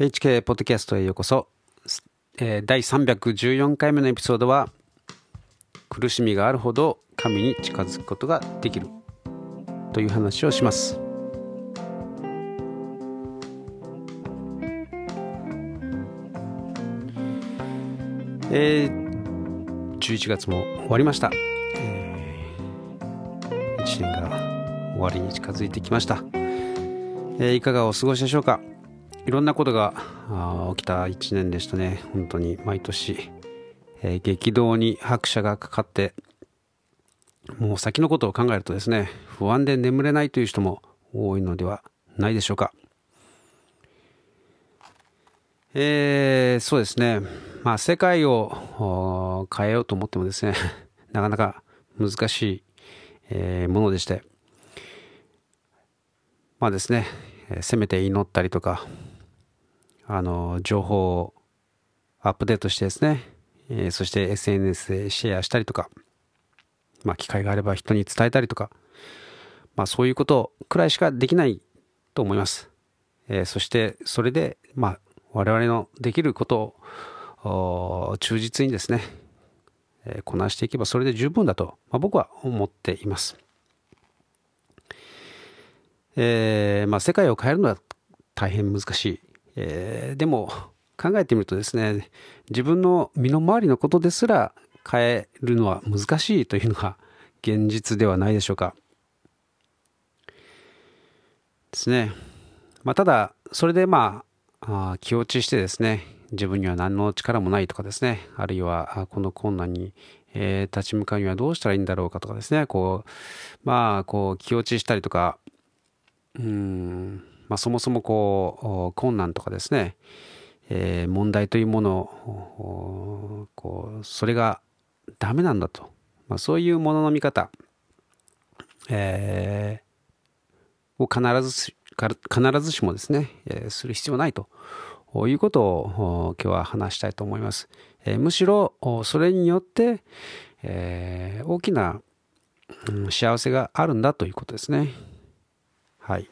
HK ポッドキャストへようこそ、えー、第314回目のエピソードは苦しみがあるほど神に近づくことができるという話をします。えー、11月も終わりました、えー、1年が終わりに近づいてきました、えー、いかがお過ごしでしょうか？いろんなことが起きた1年でしたね。本当に。毎年、えー、激動に拍車がかかってもう先のことを考えるとですね不安で眠れないという人も多いのではないでしょうか。えー、そうですね。まあ、世界を変えようと思ってもですね、なかなか難しい、えー、ものでして、まあですね、せめて祈ったりとか、あの、情報をアップデートしてですね、えー、そして SNS でシェアしたりとか、まあ、機会があれば人に伝えたりとか、まあ、そういうことくらいしかできないと思います。えー、そして、それで、まあ、我々のできることを忠実にですね、えー、こなしていけばそれで十分だと、まあ、僕は思っています。えー、まあ、世界を変えるのは大変難しい。えー、でも考えてみるとですね、自分の身の回りのことですら変えるのは難しいというのが現実ではないでしょうか。ですね。まあ、ただ、それでまあ、気落ちしてですね、自分には何の力もないとかですね、あるいはこの困難に、えー、立ち向かうにはどうしたらいいんだろうかとかですね、こう、まあ、こう、気落ちしたりとか、うん、まあ、そもそもこう、困難とかですね、えー、問題というものを、こう、それがダメなんだと、まあ、そういうものの見方、えー、を必ず必ずしもですね、えー、する必要ないということを今日は話したいと思います。えむしろそれによって、え大きな、幸せがあるんだということですね。はい。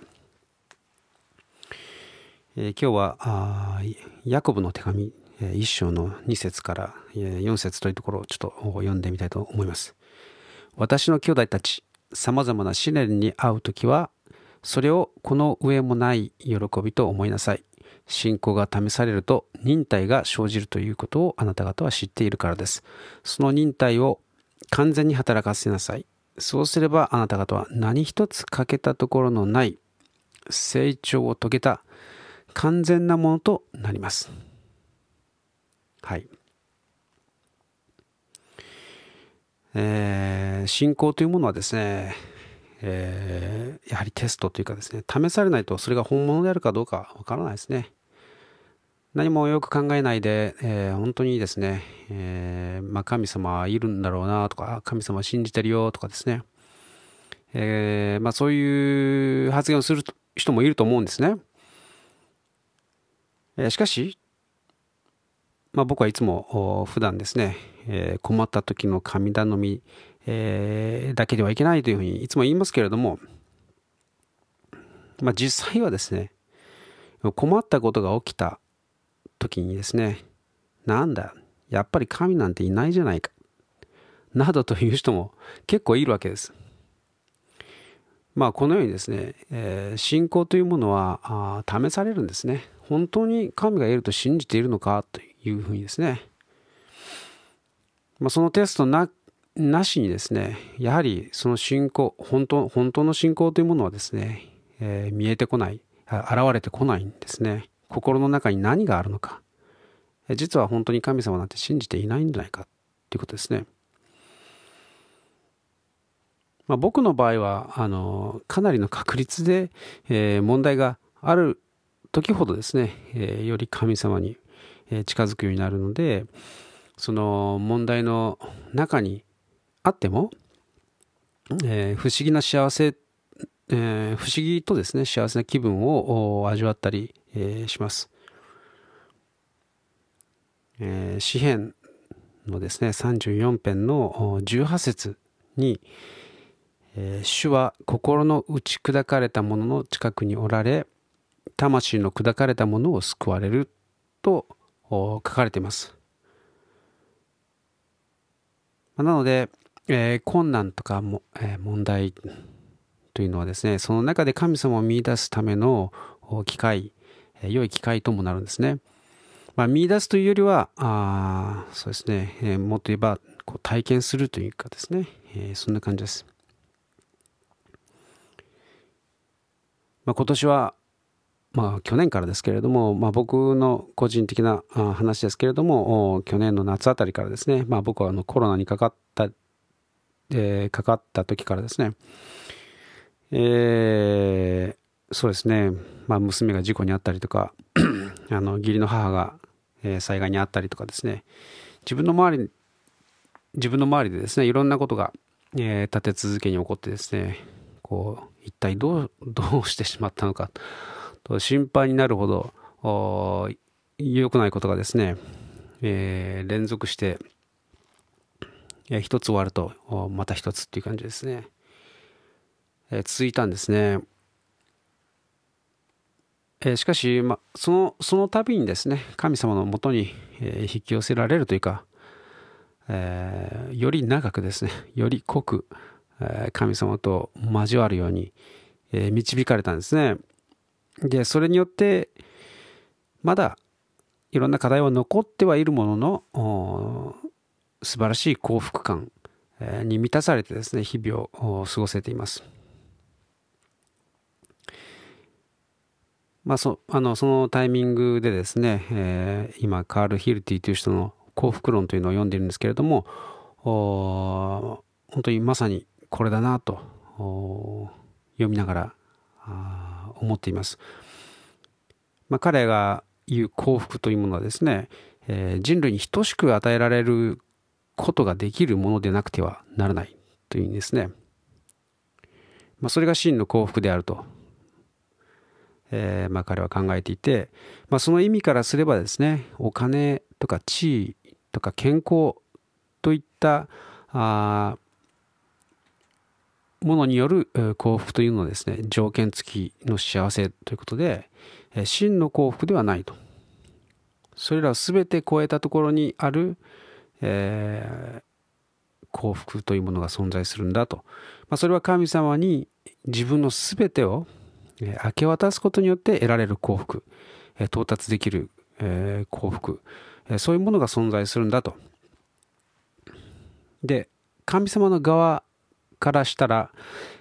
え今日はヤコブの手紙一章の2節から4節というところをちょっと読んでみたいと思います。私の兄弟たち、様々な試練に遭うときは、それをこの上もない喜びと思いなさい。信仰が試されると忍耐が生じるということをあなた方は知っているからです。その忍耐を完全に働かせなさい。そうすればあなた方は何一つ欠けたところのない成長を遂げた完全なものとなります。はい。えー、信仰というものはですね、えー、やはりテストというかですね、試されないとそれが本物であるかどうかわからないですね。何もよく考えないで、えー、本当にですね、えー、まあ、神様いるんだろうなとか、神様信じてるよとかですね、えー、まあ、そういう発言をする人もいると思うんですね。えしかし、まあ、僕はいつも普段ですね、え困った時の神頼み、えだけではいけないというふうにいつも言いますけれども、まあ、実際はですね、困ったことが起きた時にですね、なんだ、やっぱり神なんていないじゃないか、などという人も結構いるわけです。まあ、このようにですね、えー、信仰というものは試されるんですね。本当に神がいると信じているのかというふうにですね、まあ、そのテストななしにですね、やはりその信仰、本当本当の信仰というものはですね、えー、見えてこない、現れてこないんですね。心の中に何があるのか実は本当に神様なんて信じていないんじゃないかということですね。まあ、僕の場合はあのかなりの確率で、えー、問題がある時ほどですね、えー、より神様に近づくようになるのでその問題の中にあっても、えー、不思議な幸せ、えー、不思議とですね幸せな気分を味わったり、えー、します。えー、詩編のですね34編の18節に、えー、主は心の打ち砕かれた者の近くにおられ魂の砕かれたものを救われると書かれています。なので、えー、困難とかも、えー、問題というのはですね、その中で神様を見出すための機会、え、良い機会ともなるんですね。まあ、見出すというよりは、あそうですね、え、もっと言えばこう体験するというかですね、え、そんな感じです。まあ、今年は、まあ、去年からですけれども、まあ、僕の個人的な話ですけれども、去年の夏あたりからですね、まあ、僕はあのコロナにかかった、えー、かかった時からですね、えー、そうですね、まあ、娘が事故に遭ったりとか、あの義理の母がえ災害にあったりとかですね自分の周り自分の周りでですねいろんなことが、え立て続けに起こってですねこう一体どう どうしてしまったのか。と心配になるほど良くないことがですね、えー、連続して、一つ終わるとまた一つっていう感じですね、えー、続いたんですね。えー、しかし、ま、そのその度にですね神様のもとに、え、引き寄せられるというか、え、より長くですねより濃く、神様と交わるように、導かれたんですね。でそれによってまだいろんな課題は残ってはいるものの素晴らしい幸福感に満たされてですね日々を過ごせています。まあ、そあのそのタイミングでですね、えー、今カール・ヒルティという人の幸福論というのを読んでいるんですけれども本当にまさにこれだなと読みながら思っています。まあ、彼が言う幸福というものはですね、えー、人類に等しく与えられることができるものでなくてはならないというんですね。まあ、それが真の幸福であるとえー、まあ、彼は考えていて、まあ、その意味からすればですねお金とか地位とか健康といったあものによる幸福というのはですね条件付きの幸せということで真の幸福ではないとそれらを全て超えたところにある、えー、幸福というものが存在するんだと、まあ、それは神様に自分の全てを明け渡すことによって得られる幸福、到達できる幸福、そういうものが存在するんだと。で、神様の側からしたら、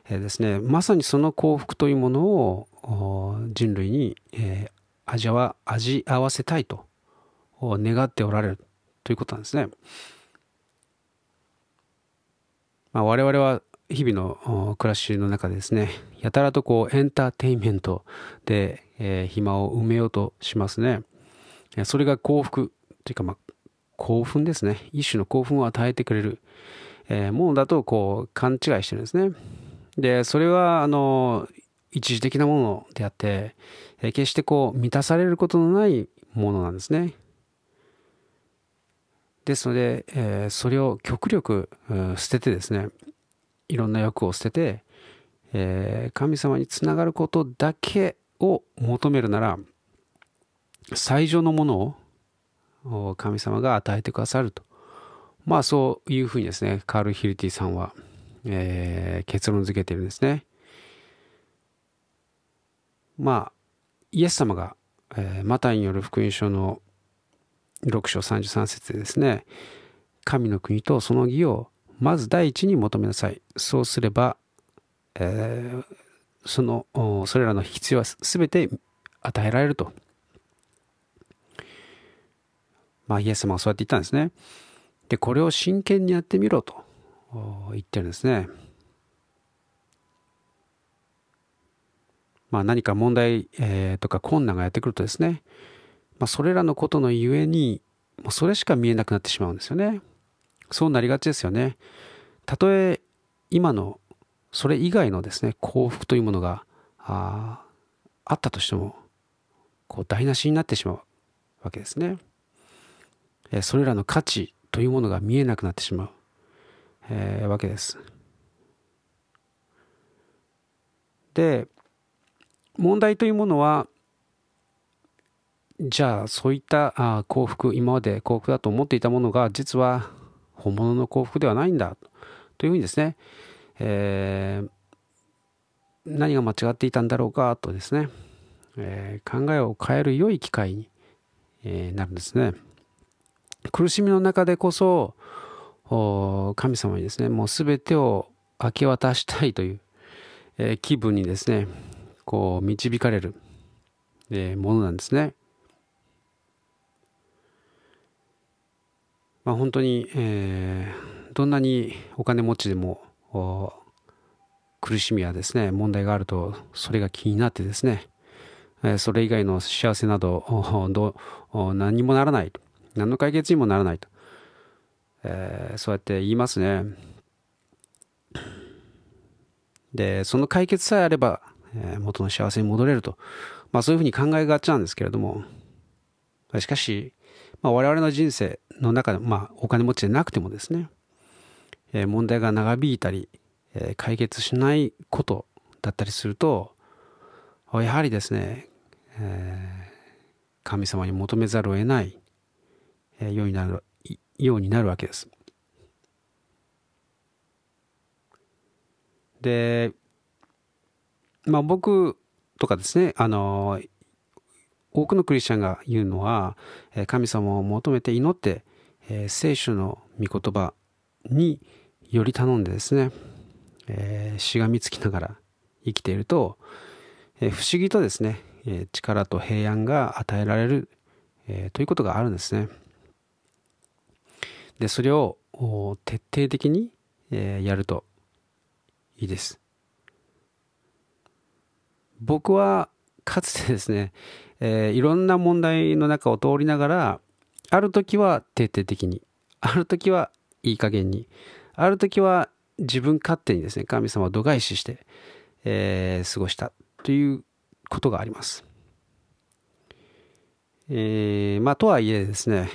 えですね、まさにその幸福というものを人類に、え味わ味合わせたいと願っておられるということなんですね。まあ、我々は日々の暮らしの中でですねやたらとこうエンターテインメントで、えー、暇を埋めようとしますね。それが幸福というかまあ興奮ですね。一種の興奮を与えてくれる、えー、ものだとこう勘違いしてるんですね。でそれはあの一時的なものであって、えー、決してこう満たされることのないものなんですね。ですので、えー、それを極力、捨ててですねいろんな欲を捨てて、えー、神様につながることだけを求めるなら最上のものを神様が与えてくださると。まあそういうふうにですねカール・ヒルティさんは、えー、結論付けてるんですねまあイエス様が、えー、マタイによる福音書の6章33節でですね神の国とその義をまず第一に求めなさい。そうすれば、えー、その、それらの必要は全て与えられると。まあ、イエス様はそうやって言ったんですね。で、これを真剣にやってみろと言ってるんですね。まあ、何か問題、えー、とか困難がやってくるとですね、まあ、それらのことのゆえに、もうそれしか見えなくなってしまうんですよね。そうなりがちですよね。たとえ今のそれ以外のですね幸福というものがああったとしてもこう台無しになってしまうわけですね。えそれらの価値というものが見えなくなってしまう、えー、わけです。で問題というものは、じゃあそういったあ幸福今まで幸福だと思っていたものが実は本物の幸福ではないんだというふうにですね、えー、何が間違っていたんだろうかとですね、えー、考えを変える良い機会に、えー、なるんですね苦しみの中でこそ神様にですねもう全てを明け渡したいという、えー、気分にですねこう導かれる、えー、ものなんですね。まあ、本当に、えー、どんなにお金持ちでも苦しみやですね問題があるとそれが気になってですね、えー、それ以外の幸せなどど何もならない何の解決にもならないと、えー、そうやって言いますね。でその解決さえあれば、えー、元の幸せに戻れると、まあ、そういうふうに考えがちなんですけれども。しかし、まあ、我々の人生の中で、まあ、お金持ちでなくてもですね、えー、問題が長引いたり、えー、解決しないことだったりするとやはりですね、えー、神様に求めざるを得ない、え、ようになるようになるわけです。で、まあ僕とかですね、あの、多くのクリスチャンが言うのは、神様を求めて祈って、え、聖書の御言葉により頼んでですね、えー、しがみつきながら生きていると、えー、不思議とですね、えー、力と平安が与えられる、え、ということがあるんですね。で、それを徹底的に、えー、やるといいです。僕はかつてですね、えー、いろんな問題の中を通りながら、ある時は徹底的に、ある時はいい加減に、ある時は自分勝手にですね、神様を度外視して、えー、過ごしたということがあります。えー、まあ、とはいえですね、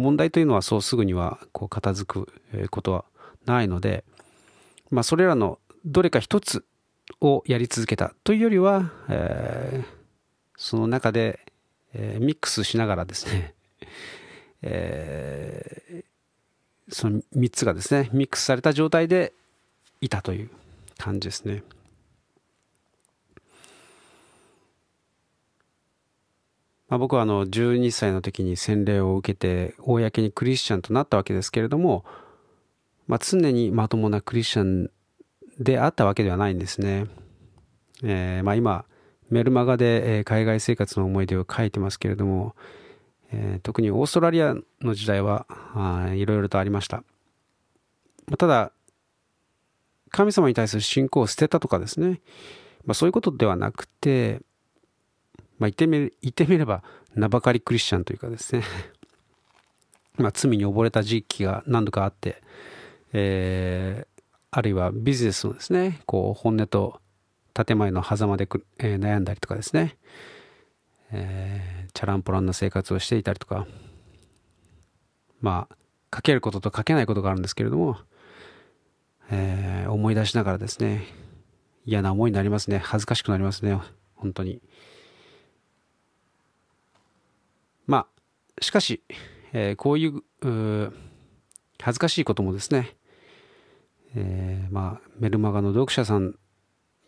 問題というのはそうすぐにはこう片付くことはないので、まあ、それらのどれか一つをやり続けたというよりは、えー、その中で、えー、ミックスしながらですね、えー、その3つがですねミックスされた状態でいたという感じですね。まあ、僕はあの12歳の時に洗礼を受けて公にクリスチャンとなったわけですけれども、まあ、常にまともなクリスチャンであったわけではないんですね。えー、まあ、今メルマガで海外生活の思い出を書いてますけれども、えー、特にオーストラリアの時代はいろいろとありました。ただ神様に対する信仰を捨てたとかですね、まあ、そういうことではなくて、まあ、言ってみ言ってみれば名ばかりクリスチャンというかですね。まあ罪に溺れた時期が何度かあって、えー、あるいはビジネスのですねこう本音と建前の狭間で、えー、悩んだりとかですね、えー、チャランポランな生活をしていたりとか。まあ書けることと書けないことがあるんですけれども、えー、思い出しながらですね嫌な思いになりますね。恥ずかしくなりますね。本当にまあしかし、えー、こういう恥ずかしいこともですね、えー、まあメルマガの読者さん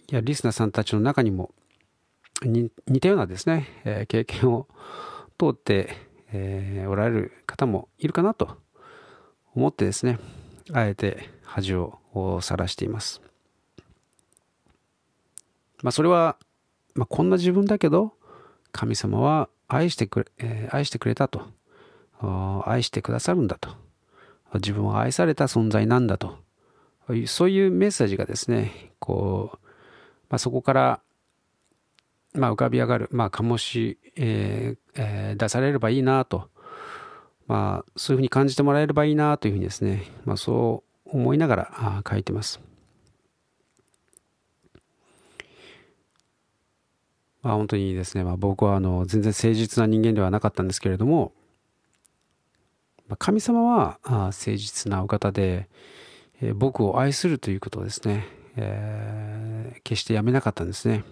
やリスナーさんたちの中にも似たようなですね、えー、経験を通って、えー、おられる方もいるかなと思ってですねあえて恥をさらしています。まあそれは、まあ、こんな自分だけど神様は愛してくれ、えー、愛してくれたと。愛してくださるんだと。自分は愛された存在なんだと。そういうメッセージがですねこうまあ、そこから、まあ、浮かび上がる、まあ、醸し、えーえー、出されればいいなと、まあ、そういうふうに感じてもらえればいいなというふうにですね、まあ、そう思いながら書いてます。まあ、本当にですね、まあ、僕はあの全然誠実な人間ではなかったんですけれども、まあ、神様はあ誠実なお方で、えー、僕を愛するということをですね、えー、決してやめなかったんですね。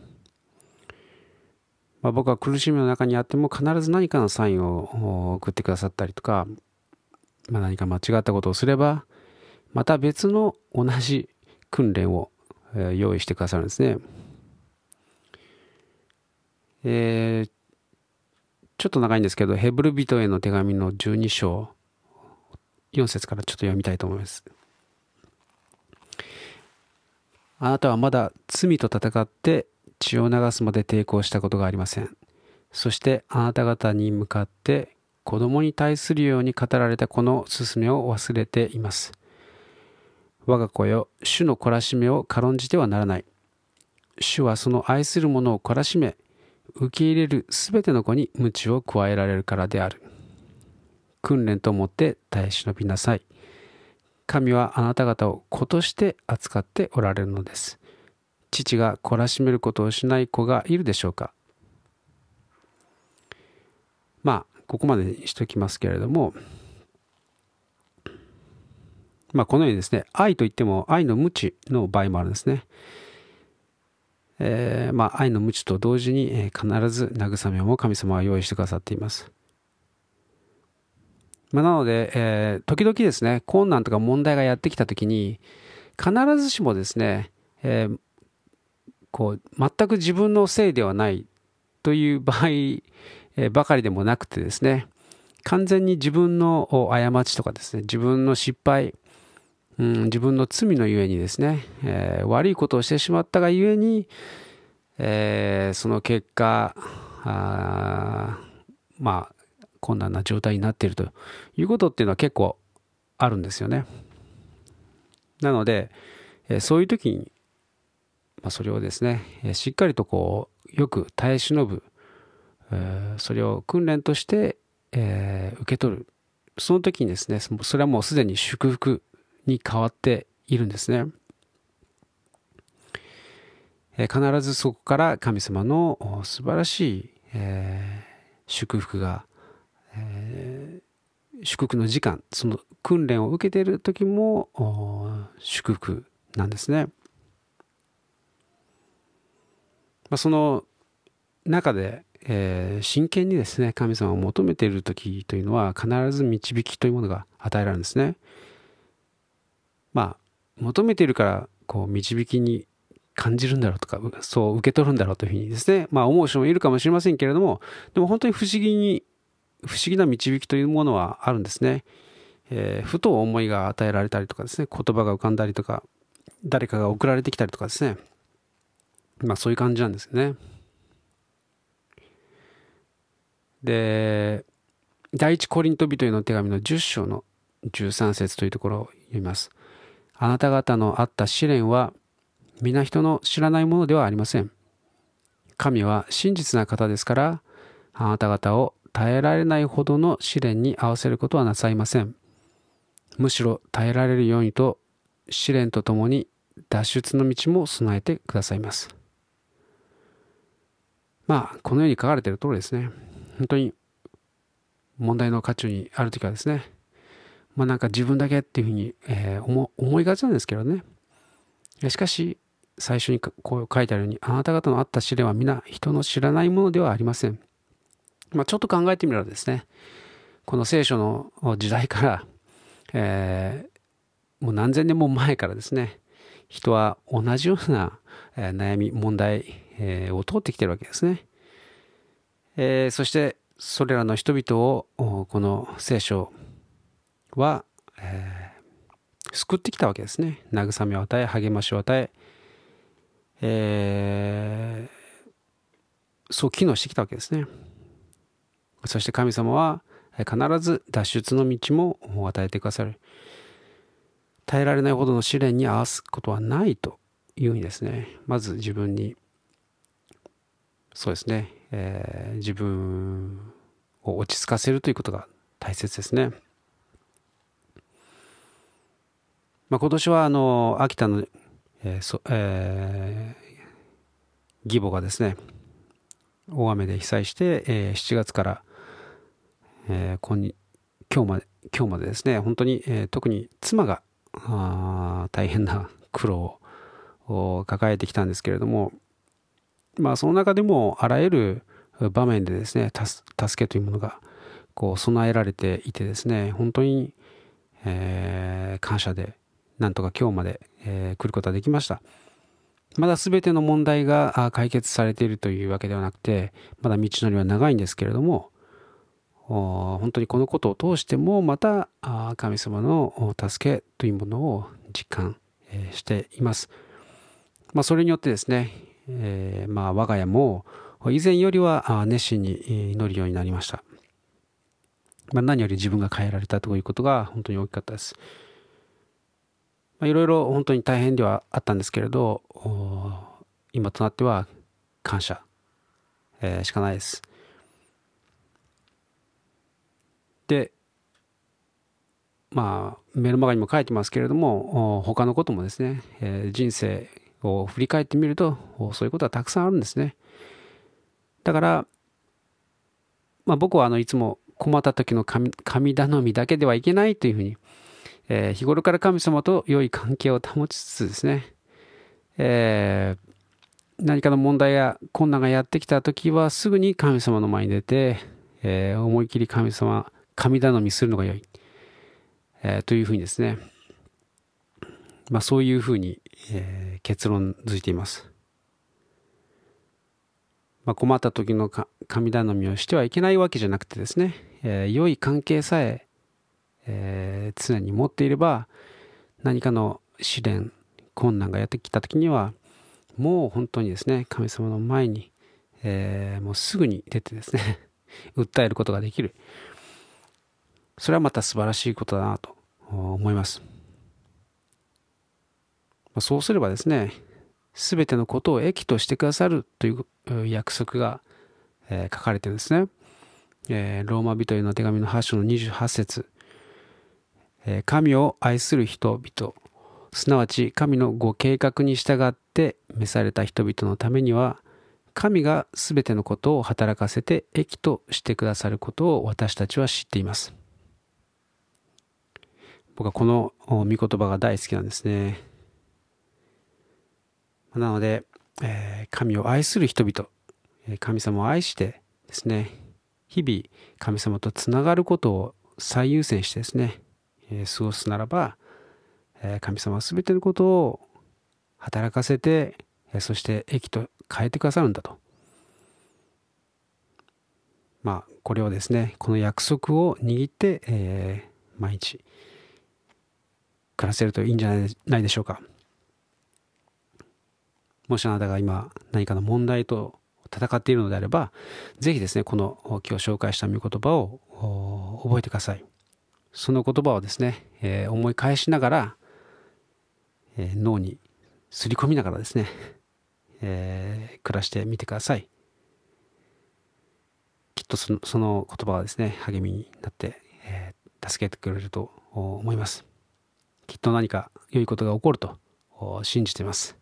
まあ、僕は苦しみの中にあっても必ず何かのサインを送ってくださったりとか、まあ、何か間違ったことをすればまた別の同じ訓練を用意してくださるんですね。えー、ちょっと長いんですけど、ヘブル人への手紙の12章、4節からちょっと読みたいと思います。あなたはまだ罪と戦って血を流すまで抵抗したことがありません。そしてあなた方に向かって子供に対するように語られたこの勧めを忘れています。我が子よ、主の懲らしめを軽んじてはならない。主はその愛する者を懲らしめ、受け入れるすべての子に鞭を加えられるからである。訓練と思って耐え忍びなさい。神はあなた方を子として扱っておられるのです。父が懲らしめることをしない子がいるでしょうかまあ、ここまでにしておきますけれども、まあ、このようにですね、愛といっても愛の無知の場合もあるんですね。えー、まあ、愛の無知と同時に、えー、必ず慰めも神様は用意してくださっています。まあ、なので、えー、時々ですね、困難とか問題がやってきたときに、必ずしもですね、え、こう、全く自分のせいではないという場合、え、ばかりでもなくてですね、完全に自分の過ちとかですね、自分の失敗、うん、自分の罪のゆえにですね、えー、悪いことをしてしまったがゆえに、えー、その結果、あまあ、困難な状態になっているということっていうのは結構あるんですよね。なので、えそういう時に、まあ、それをですね、えしっかりとこう、よく耐え忍ぶ、えそれを訓練として、え受け取る。その時にですね、それはもうすでに祝福に変わっているんですね。必ずそこから神様の素晴らしい、え祝福がえ、祝福の時間、その訓練を受けている時も祝福なんですね。ま、その中で、え、真剣にですね、神様を求めている時というのは必ず導きというものが与えられるんですね。まあ、求めているからこう導きに感じるんだろうとか、そう受け取るんだろうというふうにですね、まあ思う人もいるかもしれませんけれども、でも本当に不思議に不思議な導きというものはあるんですね。えー、ふと思いが与えられたりとかですね、言葉が浮かんだりとか、誰かが送られてきたりとかですね。まあそういう感じなんですよね。で、第一コリント人への手紙の10章の13節というところを読みます。あなた方のあった試練は皆人の知らないものではありません。神は真実な方ですから、あなた方を耐えられないほどの試練に合わせることはなさいません。むしろ耐えられるようにと試練とともに脱出の道も備えてくださいます。まあ、このように書かれている通りですね。本当に問題の渦中にある時はですね、まあなんか自分だけっていうふうに、えー、思いがちなんですけどね。しかし、最初にこう書いてあるように、あなた方のあった試練は皆人の知らないものではありません。まあ、ちょっと考えてみればですね、この聖書の時代から、えー、もう何千年も前からですね、人は同じような悩み、問題を通ってきてるわけですね。えー、そしてそれらの人々をこの聖書は、えー、救ってきたわけですね。慰めを与え、励ましを与え、えー、そう機能してきたわけですね。そして神様は必ず脱出の道も与えてくださる。耐えられないほどの試練に合わすことはないというふうにですね、まず自分に、そうですね、えー、自分を落ち着かせるということが大切ですね。まあ、今年はあの秋田の、えーそえー、義母がですね大雨で被災して、えー、7月からえー、今今日まで今日までですね本当に、えー、特に妻があ大変な 苦労を抱えてきたんですけれどもまあその中でもあらゆる場面でですね助けというものがこう備えられていてですね本当に、えー、感謝でなんとか今日まで、えー、来ることができましたまだ全ての問題が解決されているというわけではなくてまだ道のりは長いんですけれども本当にこのことを通してもまた神様の助けというものを実感しています。まあ、それによってですね、えー、まあ我が家も以前よりは熱心に祈るようになりました。まあ、何より自分が変えられたということが本当に大きかったです。まあ、いろいろ本当に大変ではあったんですけれど、今となっては感謝、えー、しかないです。で、まあ、メルマガにも書いてますけれども、他のこともですね、えー、人生を振り返ってみると、そういうことはたくさんあるんですね。だから、まあ、僕はあのいつも困った時の神神頼みだけではいけないというふうに、えー、日頃から神様と良い関係を保ちつつですね、えー、何かの問題や困難がやってきた時はすぐに神様の前に出て、えー、思い切り神様神頼みするのが良い、えー、というふうにですね、まあ、そういうふうに、えー、結論づいています。まあ、困った時の神頼みをしてはいけないわけじゃなくてですね、え、良い関係さええー、常に持っていれば何かの試練困難がやってきた時にはもう本当にですね神様の前に、えー、もうすぐに出てですね 訴えることができるそれはまた素晴らしいことだなと思います。そうすればですね、すべてのことを益としてくださるという約束が、え書かれてるんですね。えローマ人への手紙の8章の28節神を愛する人々、すなわち神のご計画に従って召された人々のためには、神がすべてのことを働かせて益としてくださることを私たちは知っています。僕はこの御言葉が大好きなんですね。なので、え、神を愛する人々、神様を愛してですね、日々神様とつながることを最優先してですね、過ごすならば、神様は全てのことを働かせて、そして益と変えてくださるんだと。まあ、これをですね、この約束を握って、え毎日、暮らせるといいんじゃないでしょうか。もしあなたが今何かの問題と戦っているのであれば、ぜひですね、この今日紹介した御言葉を覚えてください。その言葉をですね、えー、思い返しながら、えー、脳にすり込みながらですね、えー、暮らしてみてください。きっとそのその言葉はですね、励みになって、え助けてくれると思います。きっと何か良いことが起こると信じています。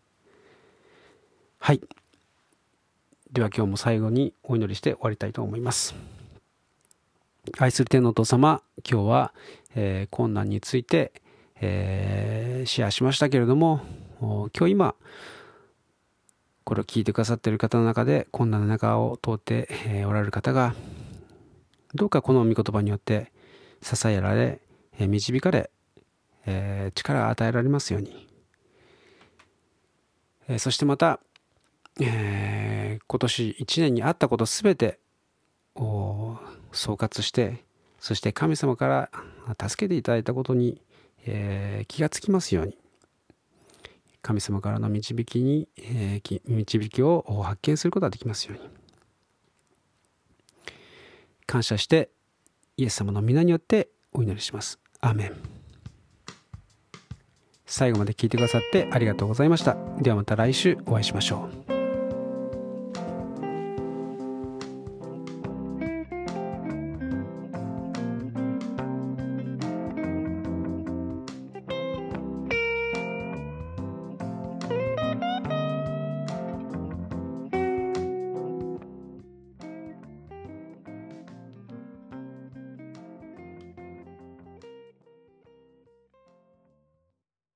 はい。では今日も最後にお祈りして終わりたいと思います。愛する天のお父様、今日は、えー、困難について、えー、シェアしましたけれども、今日今、これを聞いてくださっている方の中で困難な中を通って、えー、おられる方が、どうかこの御言葉によって支えられ、え導かれ、え、力が与えられますように、え、そしてまた、えー、今年1年にあったことすべてを総括してそして神様から助けていただいたことに、えー、気がつきますように神様からの導きに、えー、導きを発見することができますように感謝してイエス様の皆によってお祈りします。アーメン最後まで聞いてくださってありがとうございました。ではまた来週お会いしましょう。